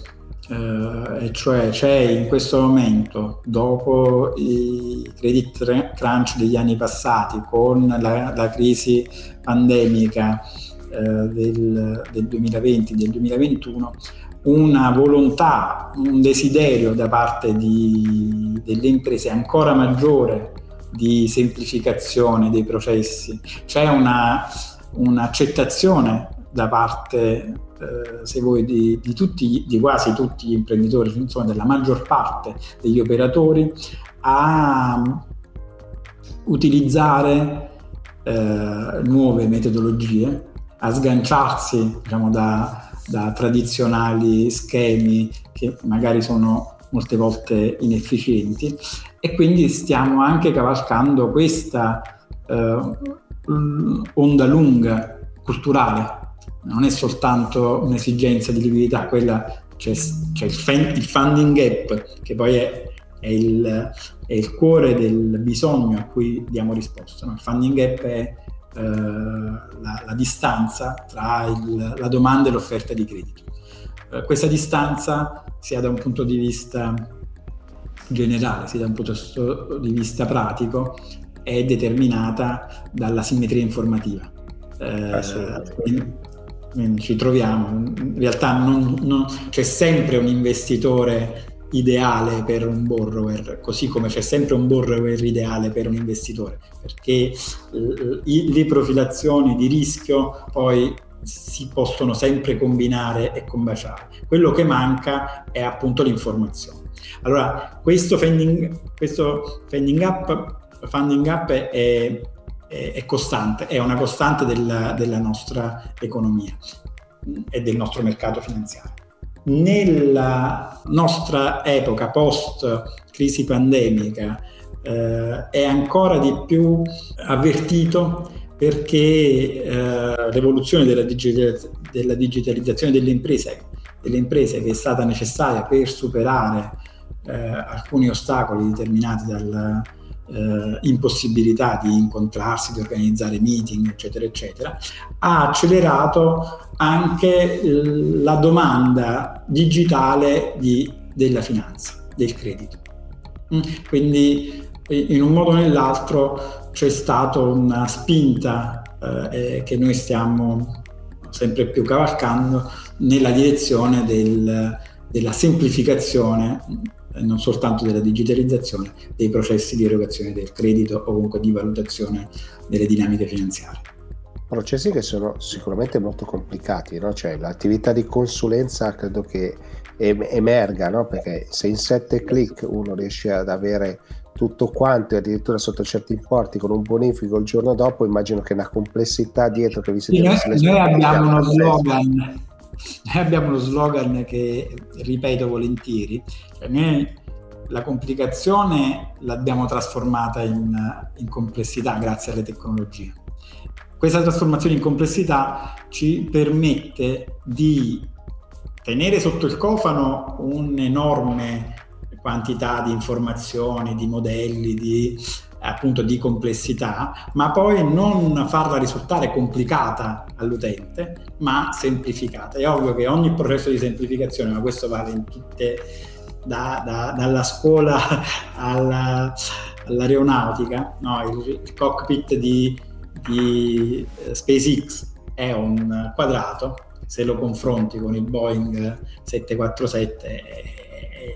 e cioè c'è in questo momento, dopo i credit crunch degli anni passati, con la, la crisi pandemica eh, del, del 2020, del 2021, una volontà, un desiderio da parte di, delle imprese ancora maggiore di semplificazione dei processi, c'è una, un'accettazione da parte eh, se vuoi, di, di, tutti, di quasi tutti gli imprenditori, insomma della maggior parte degli operatori, a utilizzare eh, nuove metodologie, a sganciarsi diciamo, da, da tradizionali schemi che magari sono molte volte inefficienti. E quindi stiamo anche cavalcando questa eh, onda lunga culturale non è soltanto un'esigenza di liquidità, quella c'è, c'è il, fan, il, funding gap che poi è, è, il, è, il, cuore del bisogno a cui diamo risposta. No? Il funding gap è eh, la, la, distanza tra il, la domanda e l'offerta di credito. Eh, questa distanza, sia da un punto di vista generale, sia da un punto di vista pratico, è determinata dalla simmetria informativa. Eh, ci troviamo. In realtà non, non, c'è sempre un investitore ideale per un borrower, così come c'è sempre un borrower ideale per un investitore, perché le profilazioni di rischio poi si possono sempre combinare e combaciare. Quello che manca è appunto l'informazione. Allora, questo funding, questo funding up, funding up è, è, costante, è una costante della, della nostra economia e del nostro mercato finanziario. Nella nostra epoca post crisi pandemica eh, è ancora di più avvertito perché eh, l'evoluzione della, digitalizz- della, digitalizzazione delle imprese, delle imprese, che è stata necessaria per superare eh, alcuni ostacoli determinati dal, eh, impossibilità di incontrarsi, di organizzare meeting, eccetera, eccetera, ha accelerato anche la domanda digitale di, della finanza, del credito. Mm, quindi in un modo o nell'altro c'è stata una spinta eh, che noi stiamo sempre più cavalcando nella direzione del, della semplificazione non soltanto della digitalizzazione dei processi di erogazione del credito o comunque di valutazione delle dinamiche finanziarie. Processi che sono sicuramente molto complicati, no? cioè l'attività di consulenza credo che emerga, no? perché se in sette clic uno riesce ad avere tutto quanto e addirittura sotto certi importi con un bonifico il giorno dopo, immagino che una complessità dietro che vi siete sì, noi, noi abbiamo uno slogan noi abbiamo uno slogan che ripeto volentieri, cioè noi la complicazione l'abbiamo trasformata in, in complessità grazie alle tecnologie. Questa trasformazione in complessità ci permette di tenere sotto il cofano un'enorme quantità di informazioni, di modelli, di, appunto di complessità, ma poi non farla risultare complicata all'utente, ma semplificata. È ovvio che ogni processo di semplificazione, ma questo vale in tutte, da, da, dalla scuola alla, all'aeronautica, no? il, il cockpit di di eh, SpaceX è un quadrato, se lo confronti con il Boeing 747 è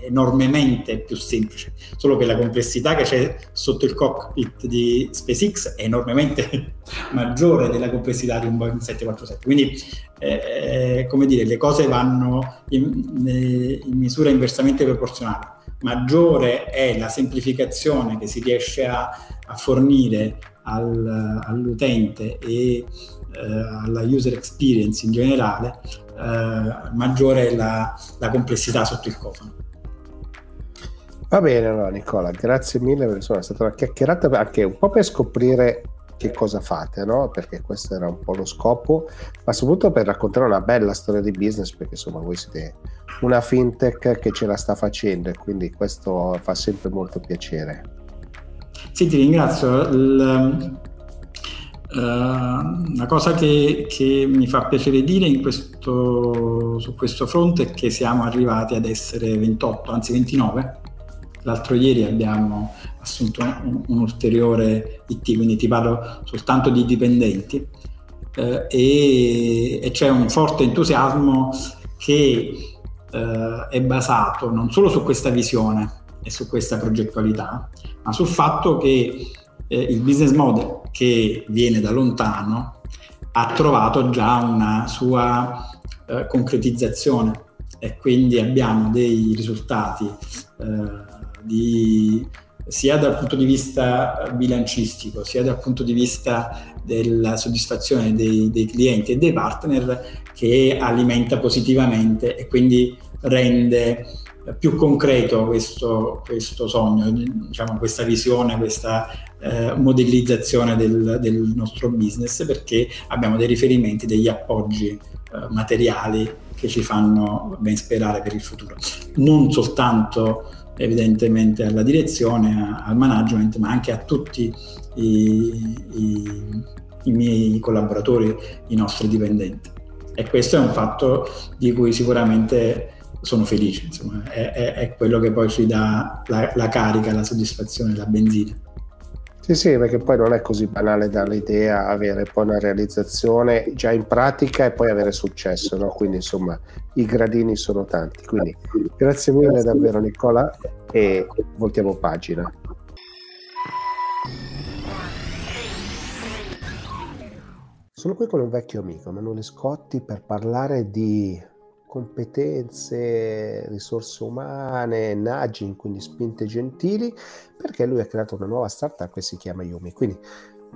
enormemente più semplice, solo che la complessità che c'è sotto il cockpit di SpaceX è enormemente maggiore della complessità di un Boeing 747. Quindi, eh, come dire, le cose vanno in, in misura inversamente proporzionale. Maggiore è la semplificazione che si riesce a, a fornire al, all'utente e eh, alla user experience in generale, eh, maggiore è la, la, complessità sotto il cofano. Va bene, allora Nicola, grazie mille insomma, è stata una chiacchierata anche un po' per scoprire che cosa fate, no? Perché questo era un po' lo scopo, ma soprattutto per raccontare una bella storia di business, perché insomma voi siete una fintech che ce la sta facendo e quindi questo fa sempre molto piacere. Sì, ti ringrazio. Il, uh, una cosa che, che, mi fa piacere dire questo, su questo fronte è che siamo arrivati ad essere 28, anzi 29. L'altro ieri abbiamo assunto un, un ulteriore IT, quindi ti parlo soltanto di dipendenti. Uh, e, e, c'è un forte entusiasmo che uh, è basato non solo su questa visione, e su questa progettualità, ma sul fatto che eh, il business model che viene da lontano ha trovato già una sua eh, concretizzazione e quindi abbiamo dei risultati eh, di, sia dal punto di vista bilancistico, sia dal punto di vista della soddisfazione dei, dei clienti e dei partner che alimenta positivamente e quindi rende più concreto questo, questo sogno, diciamo, questa visione, questa eh, modellizzazione del, del, nostro business perché abbiamo dei riferimenti, degli appoggi eh, materiali che ci fanno ben sperare per il futuro. Non soltanto evidentemente alla direzione, a, al management, ma anche a tutti i, i, i miei collaboratori, i nostri dipendenti. E questo è un fatto di cui sicuramente sono felice, insomma, è, è, è, quello che poi ci dà la, la, carica, la soddisfazione, la benzina. Sì, sì, perché poi non è così banale dall'idea avere poi una realizzazione già in pratica e poi avere successo, no? Quindi insomma i gradini sono tanti. Quindi grazie mille grazie. davvero Nicola e voltiamo pagina. Sono qui con un vecchio amico, Emanuele Scotti, per parlare di competenze, risorse umane, nudging, quindi spinte gentili, perché lui ha creato una nuova startup che si chiama Yumi. Quindi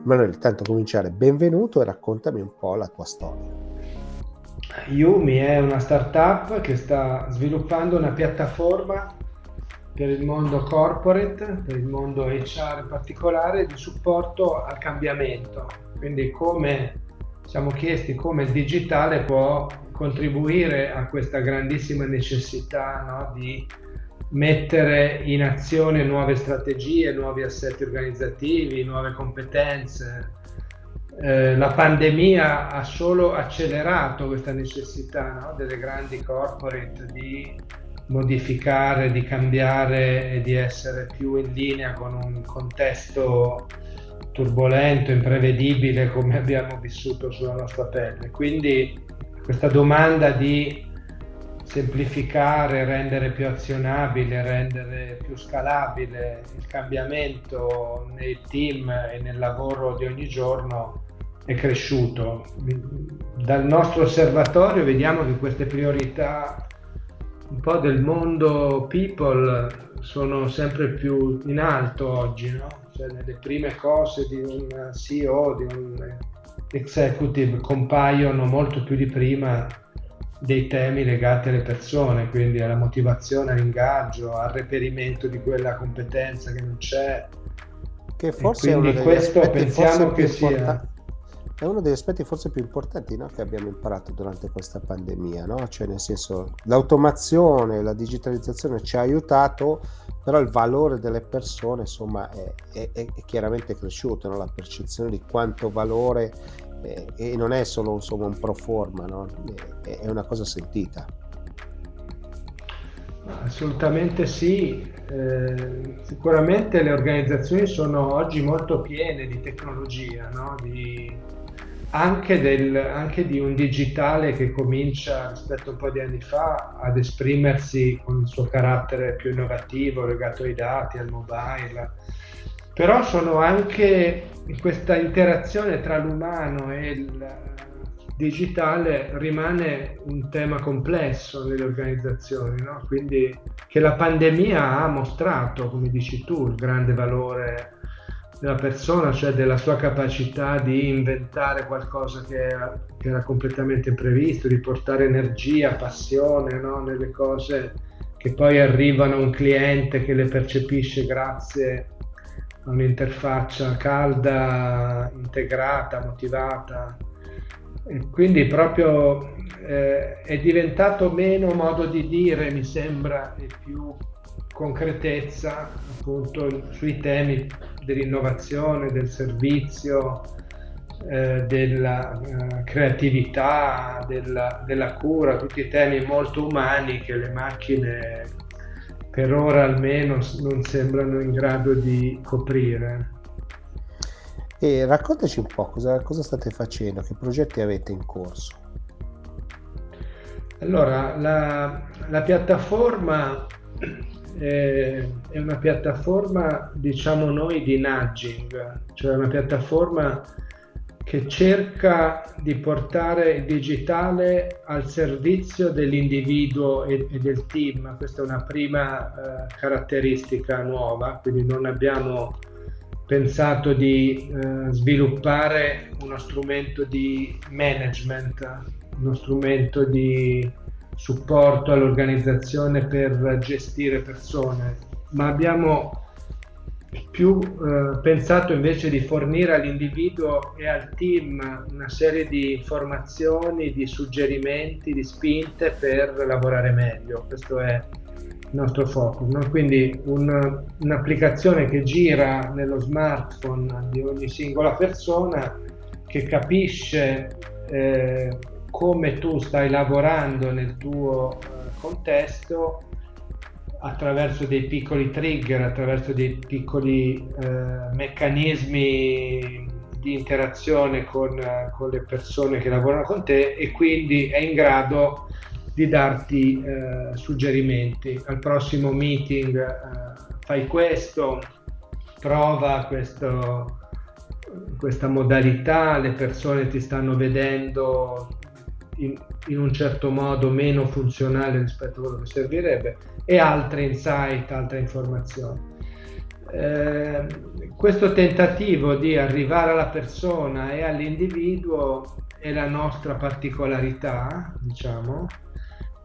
Manuel, tanto cominciare, benvenuto e raccontami un po' la tua storia. Yumi è una startup che sta sviluppando una piattaforma per il mondo corporate, per il mondo HR in particolare, di supporto al cambiamento. Quindi come siamo chiesti come il digitale può contribuire a questa grandissima necessità no, di mettere in azione nuove strategie, nuovi assetti organizzativi, nuove competenze. Eh, la pandemia ha solo accelerato questa necessità no, delle grandi corporate di modificare, di cambiare e di essere più in linea con un contesto turbolento, imprevedibile come abbiamo vissuto sulla nostra pelle. Quindi questa domanda di semplificare, rendere più azionabile, rendere più scalabile il cambiamento nei team e nel lavoro di ogni giorno è cresciuto. Dal nostro osservatorio vediamo che queste priorità un po' del mondo people sono sempre più in alto oggi, no? cioè nelle prime cose di un CEO, di un executive compaiono molto più di prima dei temi legati alle persone, quindi alla motivazione, all'ingaggio, al reperimento di quella competenza che non c'è. Che forse è uno degli questo pensiamo che sia è uno degli aspetti forse più importanti no? che abbiamo imparato durante questa pandemia, no? cioè nel senso l'automazione, la digitalizzazione ci ha aiutato, però il valore delle persone insomma è, è, è chiaramente cresciuto, no? la percezione di quanto valore eh, e non è solo insomma, un pro forma, no? è, è, una cosa sentita. Assolutamente sì, eh, sicuramente le organizzazioni sono oggi molto piene di tecnologia, no? di, anche, del, anche, di un digitale che comincia rispetto a un po' di anni fa ad esprimersi con il suo carattere più innovativo legato ai dati, al mobile, però sono anche questa interazione tra l'umano e il digitale rimane un tema complesso nelle organizzazioni, no? quindi che la pandemia ha mostrato, come dici tu, il grande valore della persona, cioè della sua capacità di inventare qualcosa che era, che era completamente imprevisto, di portare energia, passione no? nelle cose che poi arrivano a un cliente che le percepisce grazie un'interfaccia calda, integrata, motivata. Quindi proprio eh, è diventato meno modo di dire, mi sembra, e più concretezza appunto sui temi dell'innovazione, del servizio, eh, della eh, creatività, della, della, cura, tutti temi molto umani che le macchine per ora almeno non sembrano in grado di coprire. E raccontaci un po' cosa, cosa state facendo, che progetti avete in corso. Allora, la, la piattaforma è una piattaforma, diciamo noi, di nudging, cioè una piattaforma che cerca di portare il digitale al servizio dell'individuo e, e del team. Questa è una prima eh, caratteristica nuova, quindi non abbiamo pensato di eh, sviluppare uno strumento di management, uno strumento di supporto all'organizzazione per gestire persone, ma abbiamo più eh, pensato invece di fornire all'individuo e al team una serie di informazioni, di suggerimenti, di spinte per lavorare meglio. Questo è il nostro focus. No? Quindi un, un'applicazione che gira nello smartphone di ogni singola persona, che capisce eh, come tu stai lavorando nel tuo eh, contesto attraverso dei piccoli trigger, attraverso dei piccoli eh, meccanismi di interazione con, con, le persone che lavorano con te e quindi è in grado di darti eh, suggerimenti. Al prossimo meeting eh, fai questo, prova questo, questa modalità, le persone ti stanno vedendo in, in, un certo modo meno funzionale rispetto a quello che servirebbe e altre insight, altre informazioni. Eh, questo tentativo di arrivare alla persona e all'individuo è la nostra particolarità, diciamo,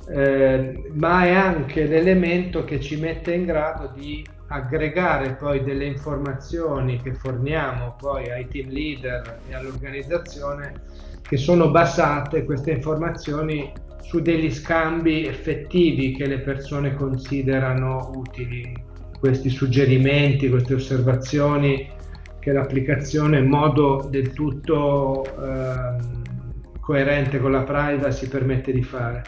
eh, ma è anche l'elemento che ci mette in grado di aggregare poi delle informazioni che forniamo poi ai team leader e all'organizzazione che sono basate queste informazioni su degli scambi effettivi che le persone considerano utili, questi suggerimenti, queste osservazioni che l'applicazione in modo del tutto eh, coerente con la privacy permette di fare.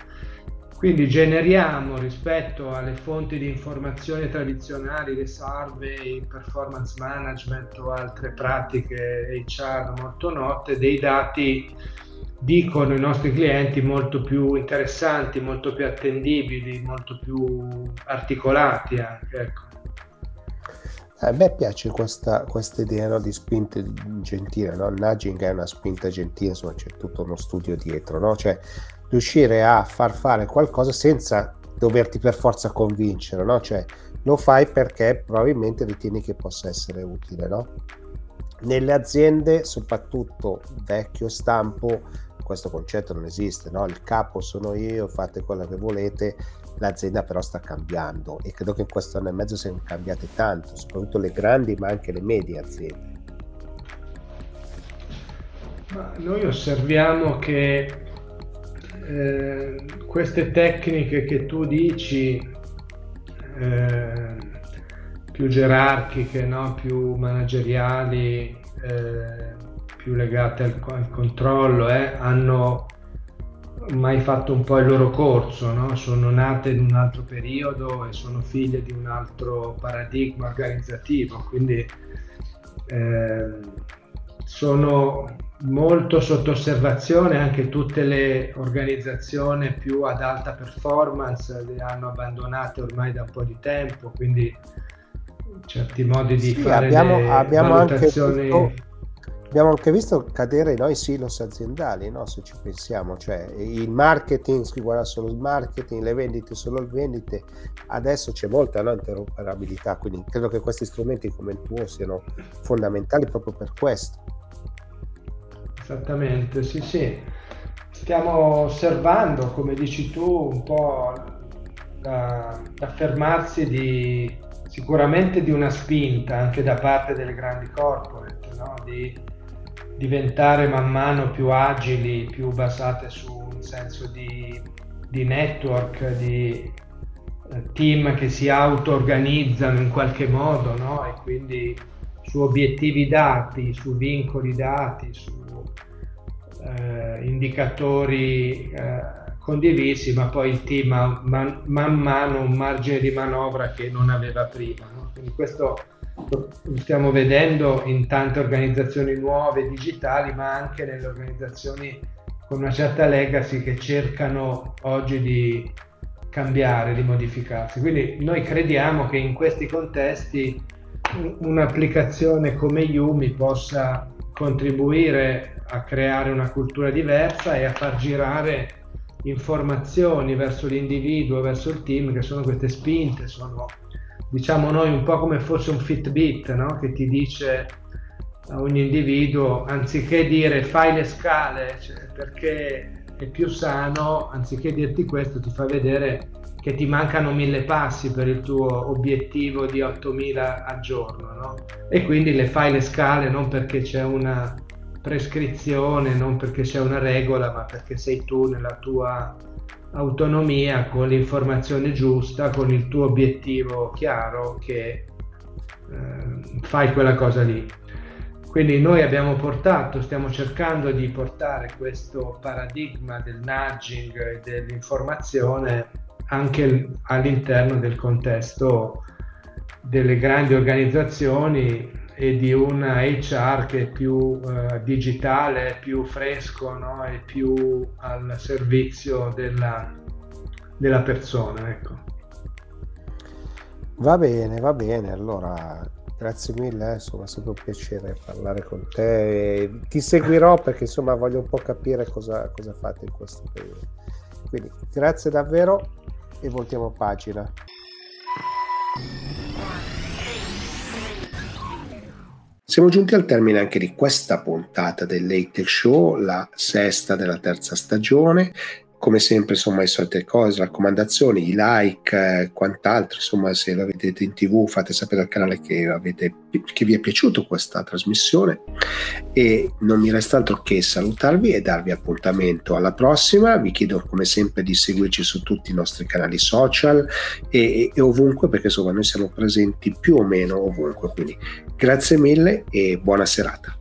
Quindi generiamo rispetto alle fonti di informazione tradizionali, le survey, performance management o altre pratiche HR molto note, dei dati dicono i nostri clienti molto più interessanti, molto più attendibili, molto più articolati anche. Ecco. A me piace questa, questa idea no, di spinte gentile, no? il nudging è una spinta gentile, insomma c'è tutto uno studio dietro, no? cioè riuscire a far fare qualcosa senza doverti per forza convincere, no? Cioè lo fai perché probabilmente ritieni che possa essere utile, no? nelle aziende, soprattutto vecchio stampo, questo concetto non esiste, no? il capo sono io, fate quello che volete, l'azienda però sta cambiando e credo che in questo anno e mezzo siano cambiate tanto, soprattutto le grandi ma anche le medie aziende. Ma noi osserviamo che eh, queste tecniche che tu dici, eh, più gerarchiche, no? più manageriali, eh, più legate al, al controllo, eh, hanno mai fatto un po' il loro corso, no? sono nate in un altro periodo e sono figlie di un altro paradigma organizzativo, quindi eh, sono molto sotto osservazione anche tutte le organizzazioni più ad alta performance le hanno abbandonate ormai da un po' di tempo, quindi certi modi di sì, fare abbiamo, abbiamo valutazioni... Anche visto, abbiamo anche visto cadere noi silos aziendali, no? se ci pensiamo, cioè il marketing si guarda solo il marketing, le vendite solo le vendite, adesso c'è molta no, interoperabilità, quindi credo che questi strumenti come il tuo siano fondamentali proprio per questo. Esattamente, sì, sì. Stiamo osservando, come dici tu, un po' l'affermarsi di sicuramente di una spinta anche da parte delle grandi corporate, no? di diventare man mano più agili, più basate su un senso di, di network, di eh, team che si auto-organizzano in qualche modo no? e quindi su obiettivi dati, su vincoli dati, su eh, indicatori eh, condivisi, ma poi il team ha man, man, mano un margine di manovra che non aveva prima. No? Quindi questo stiamo vedendo in tante organizzazioni nuove, digitali, ma anche nelle organizzazioni con una certa legacy che cercano oggi di cambiare, di modificarsi. Quindi noi crediamo che in questi contesti un'applicazione come Yumi possa contribuire a creare una cultura diversa e a far girare informazioni verso l'individuo, verso il team, che sono queste spinte, sono diciamo noi un po' come fosse un Fitbit, no? che ti dice a ogni individuo, anziché dire fai le scale cioè, perché è più sano, anziché dirti questo ti fa vedere che ti mancano mille passi per il tuo obiettivo di 8000 al giorno, no? E quindi le fai le scale non perché c'è una prescrizione, non perché c'è una regola, ma perché sei tu nella tua autonomia, con l'informazione giusta, con il tuo obiettivo chiaro che eh, fai quella cosa lì. Quindi noi abbiamo portato, stiamo cercando di portare questo paradigma del nudging e dell'informazione anche all'interno del contesto delle grandi organizzazioni e di una HR che è più eh, digitale, più fresco no? e più al servizio della, della persona. Ecco. Va bene, va bene. Allora, grazie mille, insomma, è sempre un piacere parlare con te. Ti seguirò perché insomma voglio un po' capire cosa, cosa fate in questo periodo. Quindi grazie davvero e voltiamo pagina. Siamo giunti al termine anche di questa puntata del Late Show, la sesta della terza stagione come sempre insomma le solite cose, raccomandazioni, i like, eh, quant'altro, insomma se la vedete in tv fate sapere al canale che, avete, che vi è piaciuta questa trasmissione. E non mi resta altro che salutarvi e darvi appuntamento alla prossima, vi chiedo come sempre di seguirci su tutti i nostri canali social e, e ovunque perché insomma noi siamo presenti più o meno ovunque, quindi grazie mille e buona serata.